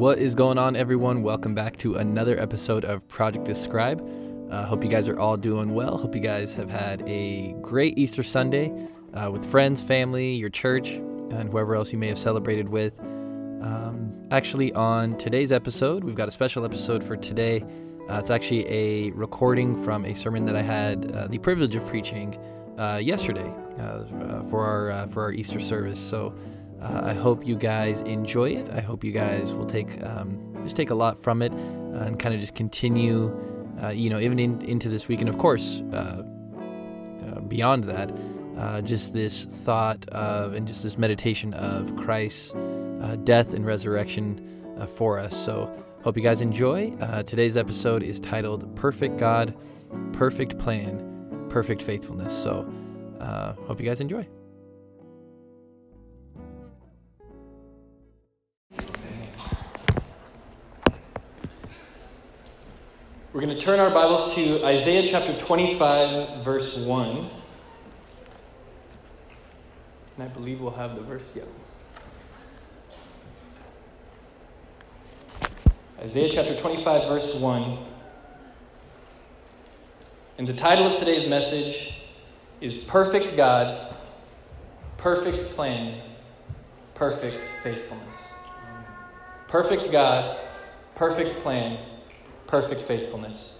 What is going on, everyone? Welcome back to another episode of Project Describe. Uh, hope you guys are all doing well. Hope you guys have had a great Easter Sunday uh, with friends, family, your church, and whoever else you may have celebrated with. Um, actually, on today's episode, we've got a special episode for today. Uh, it's actually a recording from a sermon that I had uh, the privilege of preaching uh, yesterday uh, for our for our Easter service. So uh, I hope you guys enjoy it. I hope you guys will take um, just take a lot from it uh, and kind of just continue, uh, you know, even in, into this week, and of course, uh, uh, beyond that, uh, just this thought of and just this meditation of Christ's death and resurrection for us. So hope you guys enjoy. Today's episode is titled "Perfect God, Perfect Plan, Perfect Faithfulness." So hope you guys enjoy. We're going to turn our Bibles to Isaiah chapter 25, verse 1. And I believe we'll have the verse, yeah. Isaiah chapter 25, verse 1. And the title of today's message is Perfect God, Perfect Plan, Perfect Faithfulness. Perfect God, Perfect Plan, Perfect Faithfulness.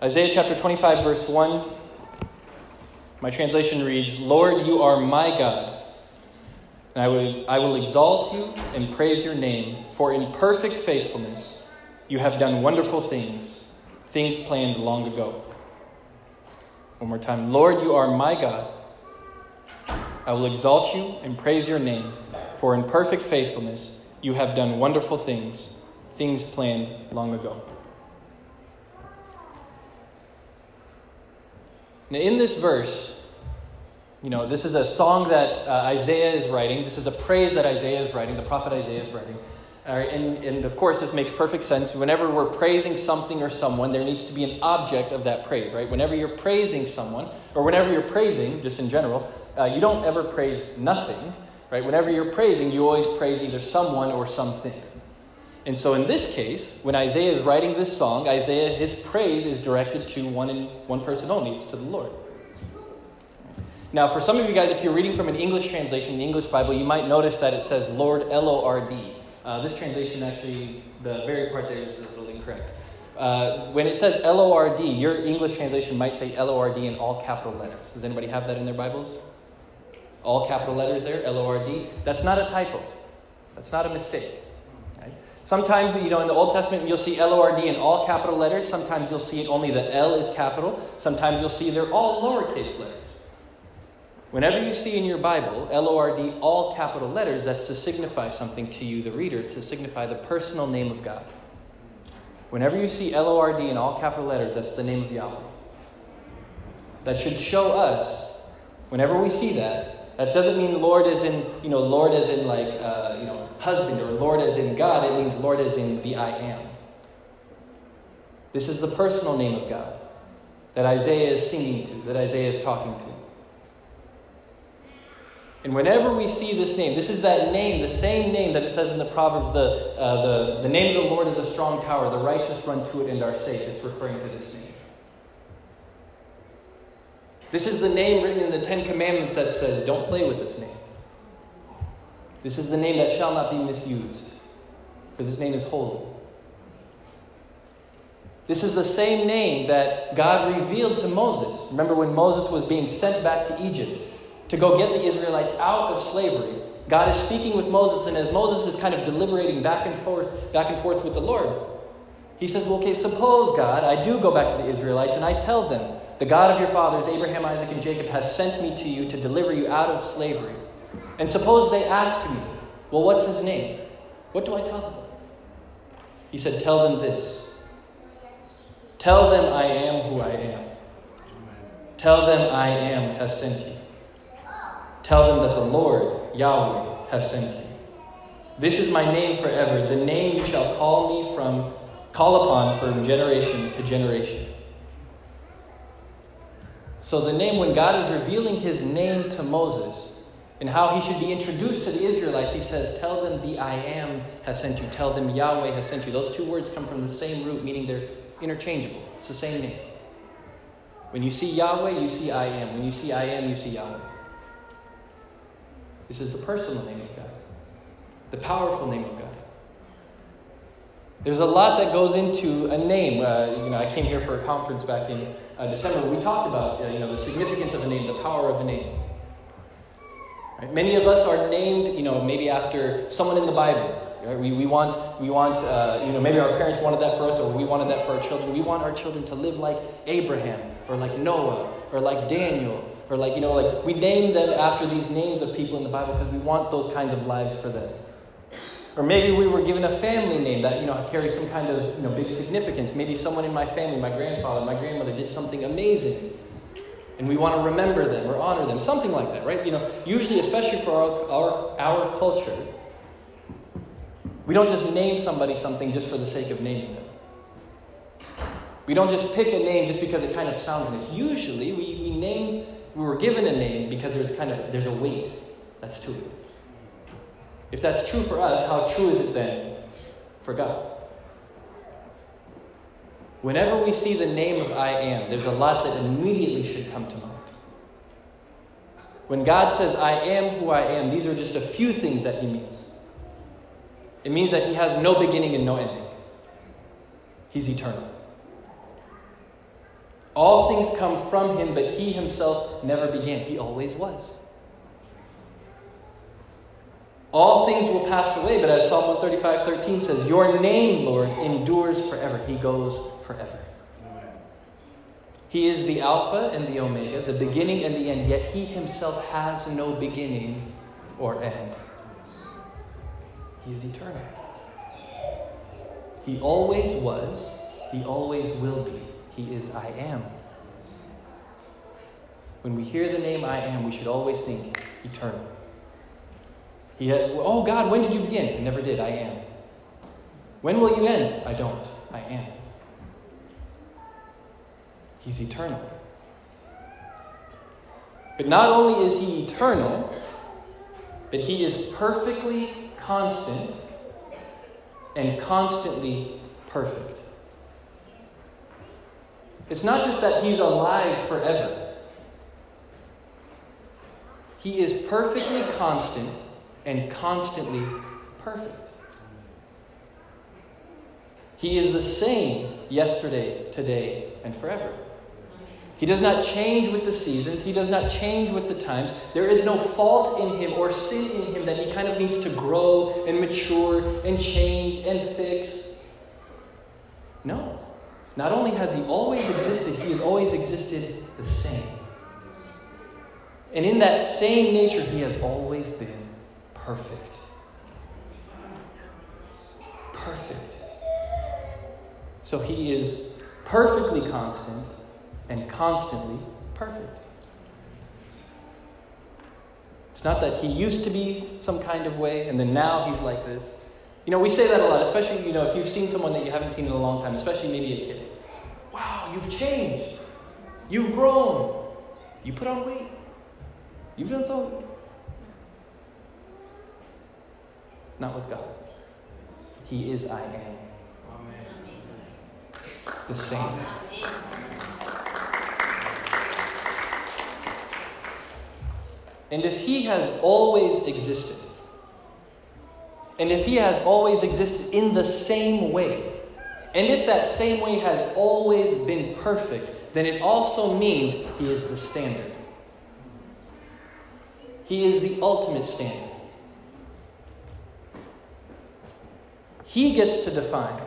Isaiah chapter 25, verse 1. My translation reads Lord, you are my God. And I will, I will exalt you and praise your name, for in perfect faithfulness you have done wonderful things, things planned long ago. One more time. Lord, you are my God. I will exalt you and praise your name, for in perfect faithfulness you have done wonderful things, things planned long ago. Now, in this verse, you know, this is a song that uh, Isaiah is writing. This is a praise that Isaiah is writing, the prophet Isaiah is writing. And, and of course, this makes perfect sense. Whenever we're praising something or someone, there needs to be an object of that praise, right? Whenever you're praising someone, or whenever you're praising, just in general, uh, you don't ever praise nothing, right? Whenever you're praising, you always praise either someone or something. And so in this case, when Isaiah is writing this song, Isaiah, his praise is directed to one, in, one person only. It's to the Lord. Now, for some of you guys, if you're reading from an English translation, the English Bible, you might notice that it says Lord, L O R D. Uh, this translation actually, the very part there is a little incorrect. Uh, when it says L O R D, your English translation might say L O R D in all capital letters. Does anybody have that in their Bibles? All capital letters there, L O R D. That's not a typo. That's not a mistake. Sometimes, you know, in the Old Testament, you'll see L O R D in all capital letters. Sometimes you'll see it only the L is capital. Sometimes you'll see they're all lowercase letters. Whenever you see in your Bible L O R D, all capital letters, that's to signify something to you, the reader. It's to signify the personal name of God. Whenever you see L O R D in all capital letters, that's the name of Yahweh. That should show us, whenever we see that, that doesn't mean Lord as in, you know, Lord as in like, uh, you know, husband or Lord as in God. It means Lord as in the I am. This is the personal name of God that Isaiah is singing to, that Isaiah is talking to. And whenever we see this name, this is that name, the same name that it says in the Proverbs, the, uh, the, the name of the Lord is a strong tower, the righteous run to it and are safe. It's referring to this name. This is the name written in the Ten Commandments that says, don't play with this name. This is the name that shall not be misused, for this name is holy. This is the same name that God revealed to Moses. Remember when Moses was being sent back to Egypt to go get the Israelites out of slavery? God is speaking with Moses, and as Moses is kind of deliberating back and forth, back and forth with the Lord, he says, Well, okay, suppose, God, I do go back to the Israelites and I tell them, the God of your fathers, Abraham, Isaac, and Jacob, has sent me to you to deliver you out of slavery. And suppose they ask me, Well, what's his name? What do I tell them? He said, Tell them this. Tell them I am who I am. Tell them I am has sent you. Tell them that the Lord, Yahweh, has sent you. This is my name forever, the name you shall call me from, call upon from generation to generation. So the name, when God is revealing his name to Moses, and how he should be introduced to the Israelites, he says, Tell them the I am has sent you. Tell them Yahweh has sent you. Those two words come from the same root, meaning they're interchangeable. It's the same name. When you see Yahweh, you see I am. When you see I am, you see Yahweh. This is the personal name of God, the powerful name of God. There's a lot that goes into a name. Uh, you know, I came here for a conference back in uh, December. We talked about uh, you know the significance of a name, the power of a name. Right? Many of us are named, you know, maybe after someone in the Bible. Right? We, we want, we want uh, you know, maybe our parents wanted that for us, or we wanted that for our children. We want our children to live like Abraham, or like Noah, or like Daniel, or like, you know, like we name them after these names of people in the Bible because we want those kinds of lives for them. Or maybe we were given a family name that, you know, carries some kind of, you know, big significance. Maybe someone in my family, my grandfather, my grandmother did something amazing and we want to remember them or honor them, something like that, right? You know, usually, especially for our, our, our culture, we don't just name somebody something just for the sake of naming them. We don't just pick a name just because it kind of sounds nice. Usually, we, we name, we were given a name because there's kind of, there's a weight that's to it. If that's true for us, how true is it then for God? Whenever we see the name of I am, there's a lot that immediately should come to mind. When God says, I am who I am, these are just a few things that He means. It means that He has no beginning and no ending, He's eternal. All things come from Him, but He Himself never began. He always was. All things will pass away, but as Psalm 135 13 says, Your name, Lord, endures forever. He goes forever. He is the Alpha and the Omega, the beginning and the end, yet He Himself has no beginning or end. He is eternal. He always was, He always will be. He is I am. When we hear the name I am, we should always think eternal. He had, oh God, when did you begin? I never did. I am. When will you end? I don't. I am. He's eternal. But not only is he eternal, but he is perfectly constant and constantly perfect. It's not just that he's alive forever. He is perfectly constant and constantly perfect. He is the same yesterday, today, and forever. He does not change with the seasons. He does not change with the times. There is no fault in him or sin in him that he kind of needs to grow and mature and change and fix. No. Not only has he always existed, he has always existed the same. And in that same nature, he has always been perfect. Perfect. So he is perfectly constant and constantly perfect. It's not that he used to be some kind of way and then now he's like this. You know, we say that a lot, especially, you know, if you've seen someone that you haven't seen in a long time, especially maybe a kid. Wow, you've changed. You've grown. You put on weight. You've done something. Not with God. He is I am. Amen. The same. And if He has always existed, and if He has always existed in the same way, and if that same way has always been perfect, then it also means He is the standard. He is the ultimate standard. He gets to define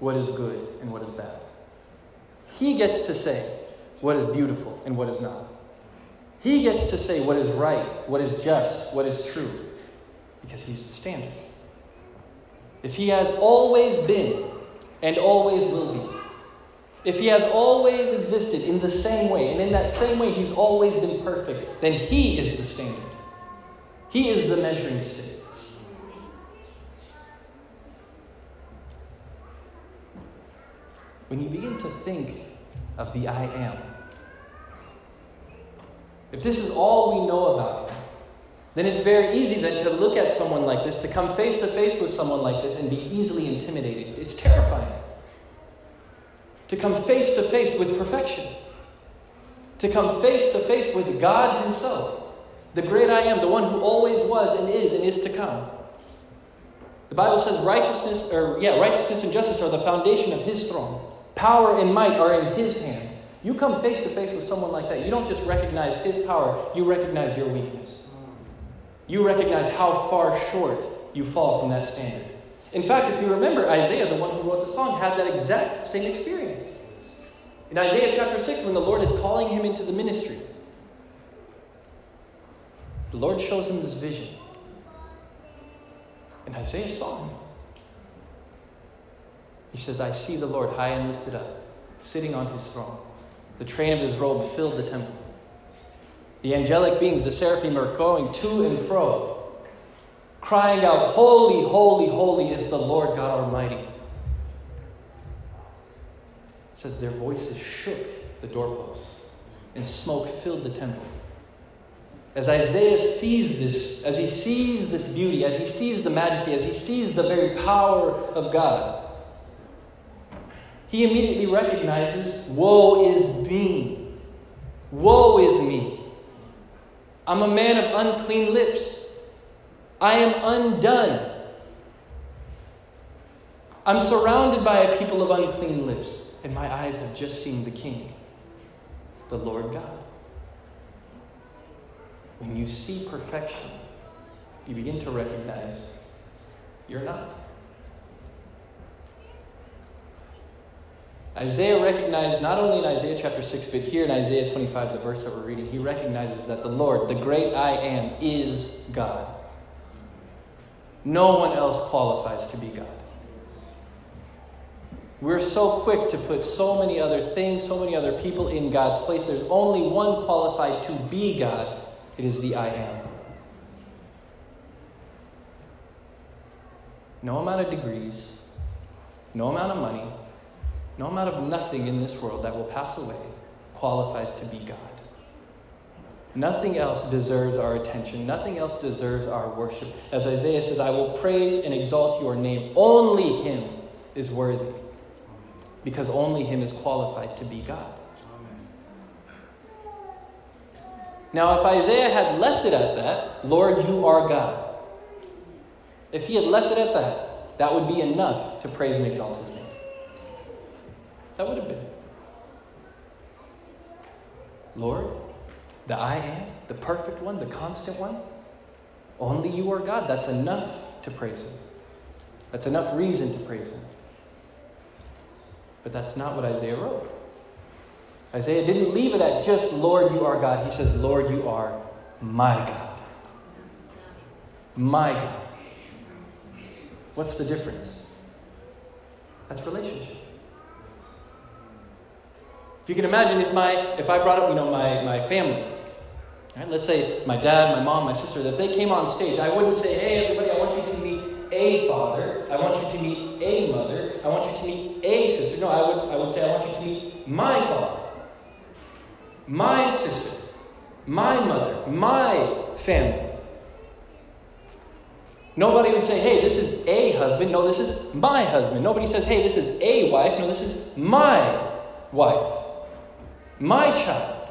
what is good and what is bad. He gets to say what is beautiful and what is not. He gets to say what is right, what is just, what is true, because he's the standard. If he has always been and always will be, if he has always existed in the same way, and in that same way he's always been perfect, then he is the standard. He is the measuring stick. When you begin to think of the I am, if this is all we know about Him, then it's very easy then to look at someone like this, to come face to face with someone like this and be easily intimidated. It's terrifying. To come face to face with perfection. To come face to face with God Himself, the great I am, the one who always was and is and is to come. The Bible says righteousness, or yeah, righteousness and justice are the foundation of His throne. Power and might are in His hand. You come face to face with someone like that, you don't just recognize His power, you recognize your weakness. You recognize how far short you fall from that standard. In fact, if you remember, Isaiah, the one who wrote the song, had that exact same experience. In Isaiah chapter 6, when the Lord is calling him into the ministry, the Lord shows him this vision. And Isaiah saw him. He says, I see the Lord high and lifted up, sitting on his throne. The train of his robe filled the temple. The angelic beings, the seraphim, are going to and fro, crying out, Holy, holy, holy is the Lord God Almighty. It says their voices shook the doorposts, and smoke filled the temple. As Isaiah sees this, as he sees this beauty, as he sees the majesty, as he sees the very power of God, he immediately recognizes, Woe is me! Woe is me! I'm a man of unclean lips. I am undone. I'm surrounded by a people of unclean lips, and my eyes have just seen the King, the Lord God. When you see perfection, you begin to recognize you're not. Isaiah recognized, not only in Isaiah chapter 6, but here in Isaiah 25, the verse that we're reading, he recognizes that the Lord, the great I am, is God. No one else qualifies to be God. We're so quick to put so many other things, so many other people in God's place. There's only one qualified to be God, it is the I am. No amount of degrees, no amount of money, no amount of nothing in this world that will pass away qualifies to be God. Nothing else deserves our attention. Nothing else deserves our worship. As Isaiah says, I will praise and exalt your name. Only Him is worthy, because only Him is qualified to be God. Now, if Isaiah had left it at that, Lord, you are God. If he had left it at that, that would be enough to praise and exalt his name. That would have been. Lord, the I am, the perfect one, the constant one, only you are God. That's enough to praise him. That's enough reason to praise him. But that's not what Isaiah wrote. Isaiah didn't leave it at just, Lord, you are God. He says, Lord, you are my God. My God. What's the difference? That's relationship. If you can imagine if my if I brought up, you know, my, my family, right? Let's say my dad, my mom, my sister, if they came on stage, I wouldn't say, hey everybody, I want you to meet a father, I want you to meet a mother, I want you to meet a sister. No, I would I would say I want you to meet my father, my sister, my mother, my family. Nobody would say, hey, this is a husband. No, this is my husband. Nobody says, hey, this is a wife. No, this is my wife. My child.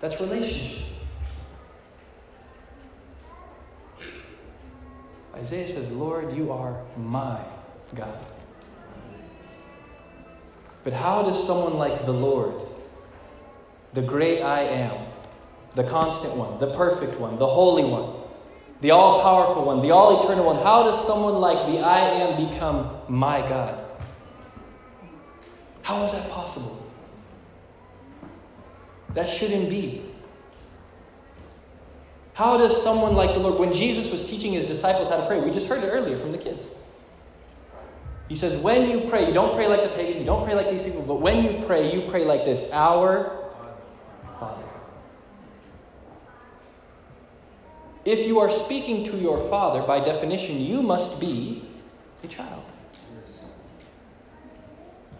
That's relationship. Isaiah says, Lord, you are my God. But how does someone like the Lord, the great I am, the constant one, the perfect one, the holy one, the all powerful one, the all eternal one, how does someone like the I am become my God? How is that possible? That shouldn't be. How does someone like the Lord, when Jesus was teaching his disciples how to pray, we just heard it earlier from the kids. He says, when you pray, you don't pray like the pagan, you don't pray like these people, but when you pray, you pray like this Our Father. If you are speaking to your Father, by definition, you must be a child.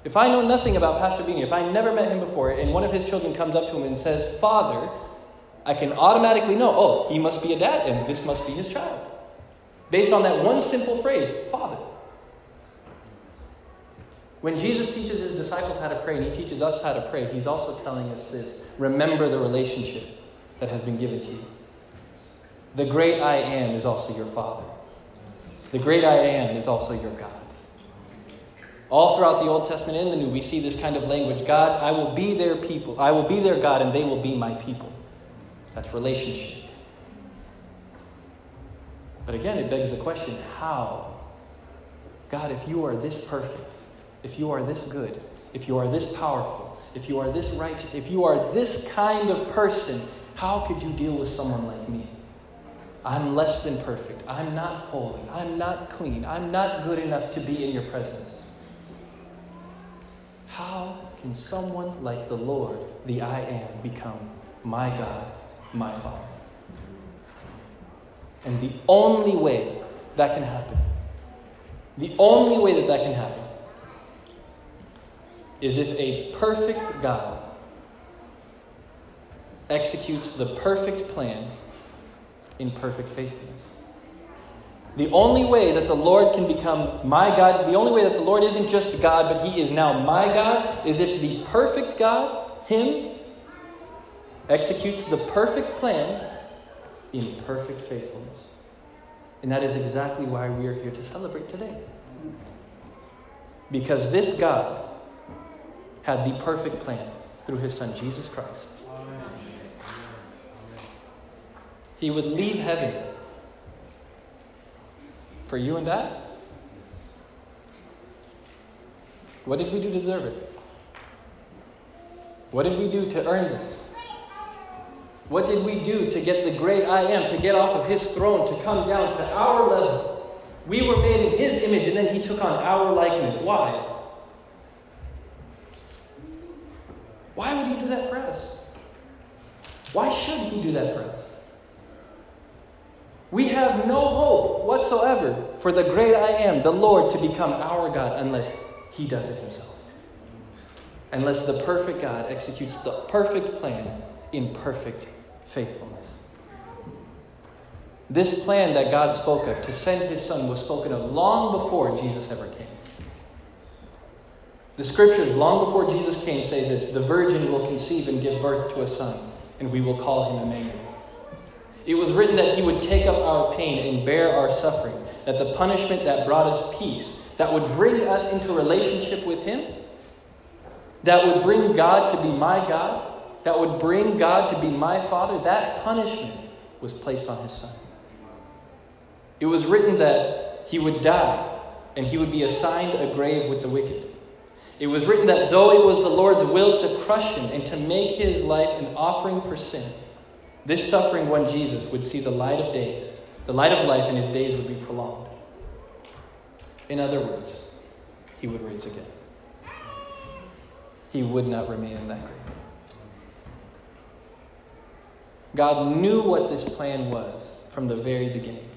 If I know nothing about Pastor Beanie, if I never met him before, and one of his children comes up to him and says, Father, I can automatically know, oh, he must be a dad and this must be his child. Based on that one simple phrase, Father. When Jesus teaches his disciples how to pray and he teaches us how to pray, he's also telling us this remember the relationship that has been given to you. The great I am is also your Father. The great I am is also your God. All throughout the Old Testament and the New, we see this kind of language God, I will be their people. I will be their God, and they will be my people. That's relationship. But again, it begs the question how? God, if you are this perfect, if you are this good, if you are this powerful, if you are this righteous, if you are this kind of person, how could you deal with someone like me? I'm less than perfect. I'm not holy. I'm not clean. I'm not good enough to be in your presence. How can someone like the Lord, the I am, become my God, my Father? And the only way that can happen, the only way that that can happen, is if a perfect God executes the perfect plan in perfect faithfulness. The only way that the Lord can become my God, the only way that the Lord isn't just God, but He is now my God, is if the perfect God, Him, executes the perfect plan in perfect faithfulness. And that is exactly why we are here to celebrate today. Because this God had the perfect plan through His Son, Jesus Christ. He would leave heaven for you and I? What did we do to deserve it? What did we do to earn this? What did we do to get the great I am, to get off of his throne, to come down to our level? We were made in his image and then he took on our likeness. Why? Why would he do that for us? Why should he do that for us? We have no hope whatsoever for the great I am, the Lord, to become our God unless He does it Himself. Unless the perfect God executes the perfect plan in perfect faithfulness. This plan that God spoke of to send His Son was spoken of long before Jesus ever came. The scriptures, long before Jesus came, say this The virgin will conceive and give birth to a son, and we will call him Emmanuel. It was written that he would take up our pain and bear our suffering, that the punishment that brought us peace, that would bring us into relationship with him, that would bring God to be my God, that would bring God to be my Father, that punishment was placed on his Son. It was written that he would die and he would be assigned a grave with the wicked. It was written that though it was the Lord's will to crush him and to make his life an offering for sin, this suffering one Jesus would see the light of days, the light of life, and his days would be prolonged. In other words, he would rise again. He would not remain in that grave. God knew what this plan was from the very beginning.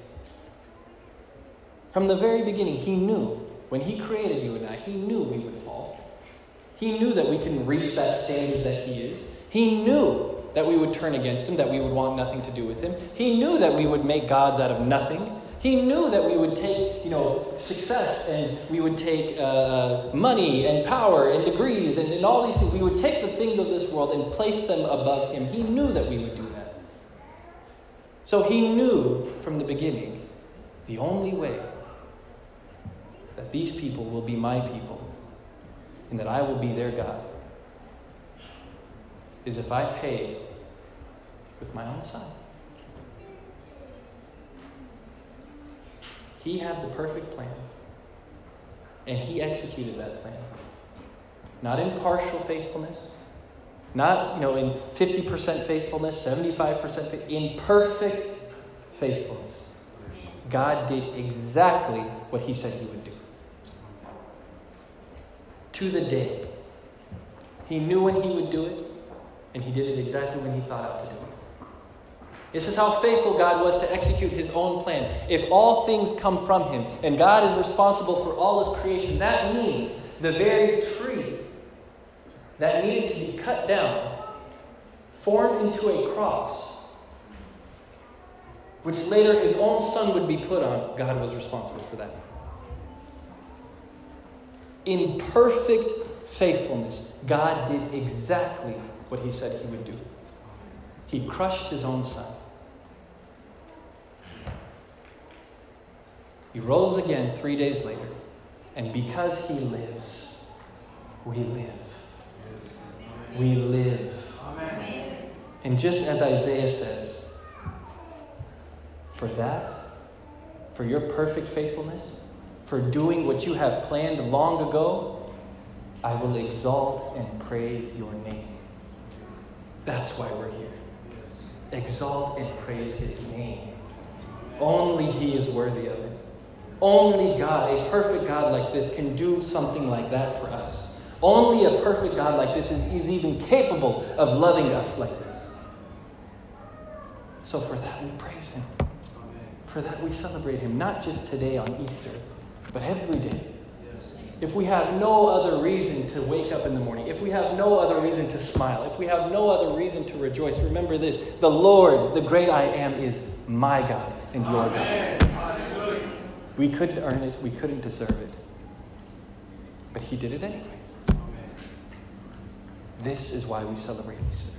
From the very beginning, He knew when He created you and I, He knew we would fall. He knew that we couldn't reach that standard that He is. He knew that we would turn against him, that we would want nothing to do with him. He knew that we would make gods out of nothing. He knew that we would take, you know, success and we would take uh, uh, money and power and degrees and, and all these things. We would take the things of this world and place them above him. He knew that we would do that. So he knew from the beginning the only way that these people will be my people and that I will be their God is if I pay with my own son. He had the perfect plan, and he executed that plan. Not in partial faithfulness, not you know in 50% faithfulness, 75% faith, in perfect faithfulness. God did exactly what he said he would do. To the day. He knew when he would do it, and he did it exactly when he thought out to do it. This is how faithful God was to execute his own plan. If all things come from him and God is responsible for all of creation, that means the very tree that needed to be cut down, formed into a cross, which later his own son would be put on, God was responsible for that. In perfect faithfulness, God did exactly what he said he would do. He crushed his own son. He rose again three days later. And because he lives, we live. We live. And just as Isaiah says, for that, for your perfect faithfulness, for doing what you have planned long ago, I will exalt and praise your name. That's why we're here. Exalt and praise his name. Only he is worthy of it. Only God, a perfect God like this, can do something like that for us. Only a perfect God like this is, is even capable of loving us like this. So for that, we praise him. For that, we celebrate him, not just today on Easter, but every day. If we have no other reason to wake up in the morning, if we have no other reason to smile, if we have no other reason to rejoice, remember this the Lord, the great I am, is my God and your God. We couldn't earn it, we couldn't deserve it. But He did it anyway. This is why we celebrate Easter.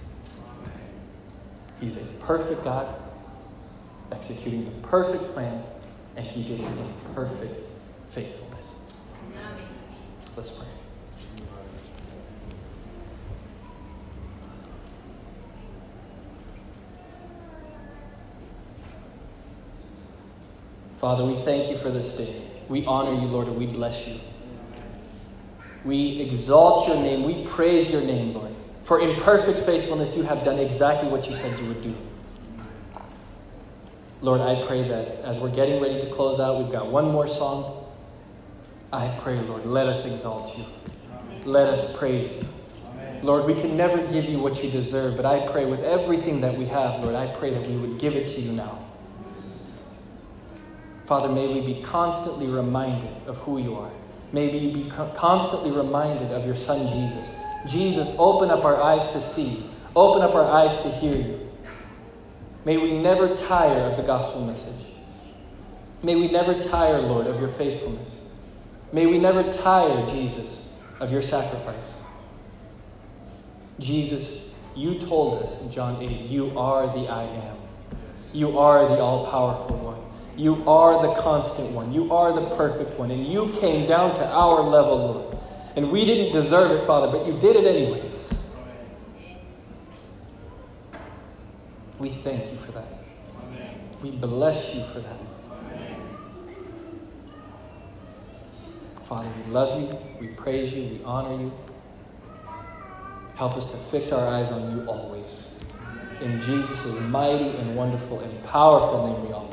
He's a perfect God, executing the perfect plan, and He did it in perfect faithfulness. Let's pray. Father, we thank you for this day. We honor you, Lord, and we bless you. We exalt your name. We praise your name, Lord. For in perfect faithfulness, you have done exactly what you said you would do. Lord, I pray that as we're getting ready to close out, we've got one more song. I pray, Lord, let us exalt you. Let us praise you. Lord, we can never give you what you deserve, but I pray with everything that we have, Lord, I pray that we would give it to you now. Father, may we be constantly reminded of who you are. May we be constantly reminded of your Son, Jesus. Jesus, open up our eyes to see, open up our eyes to hear you. May we never tire of the gospel message. May we never tire, Lord, of your faithfulness. May we never tire, Jesus, of your sacrifice. Jesus, you told us in John 8, you are the I am. You are the all powerful one. You are the constant one. You are the perfect one. And you came down to our level, Lord. And we didn't deserve it, Father, but you did it anyways. We thank you for that. We bless you for that. Father, we love you. We praise you. We honor you. Help us to fix our eyes on you always. In Jesus' mighty and wonderful and powerful name we all.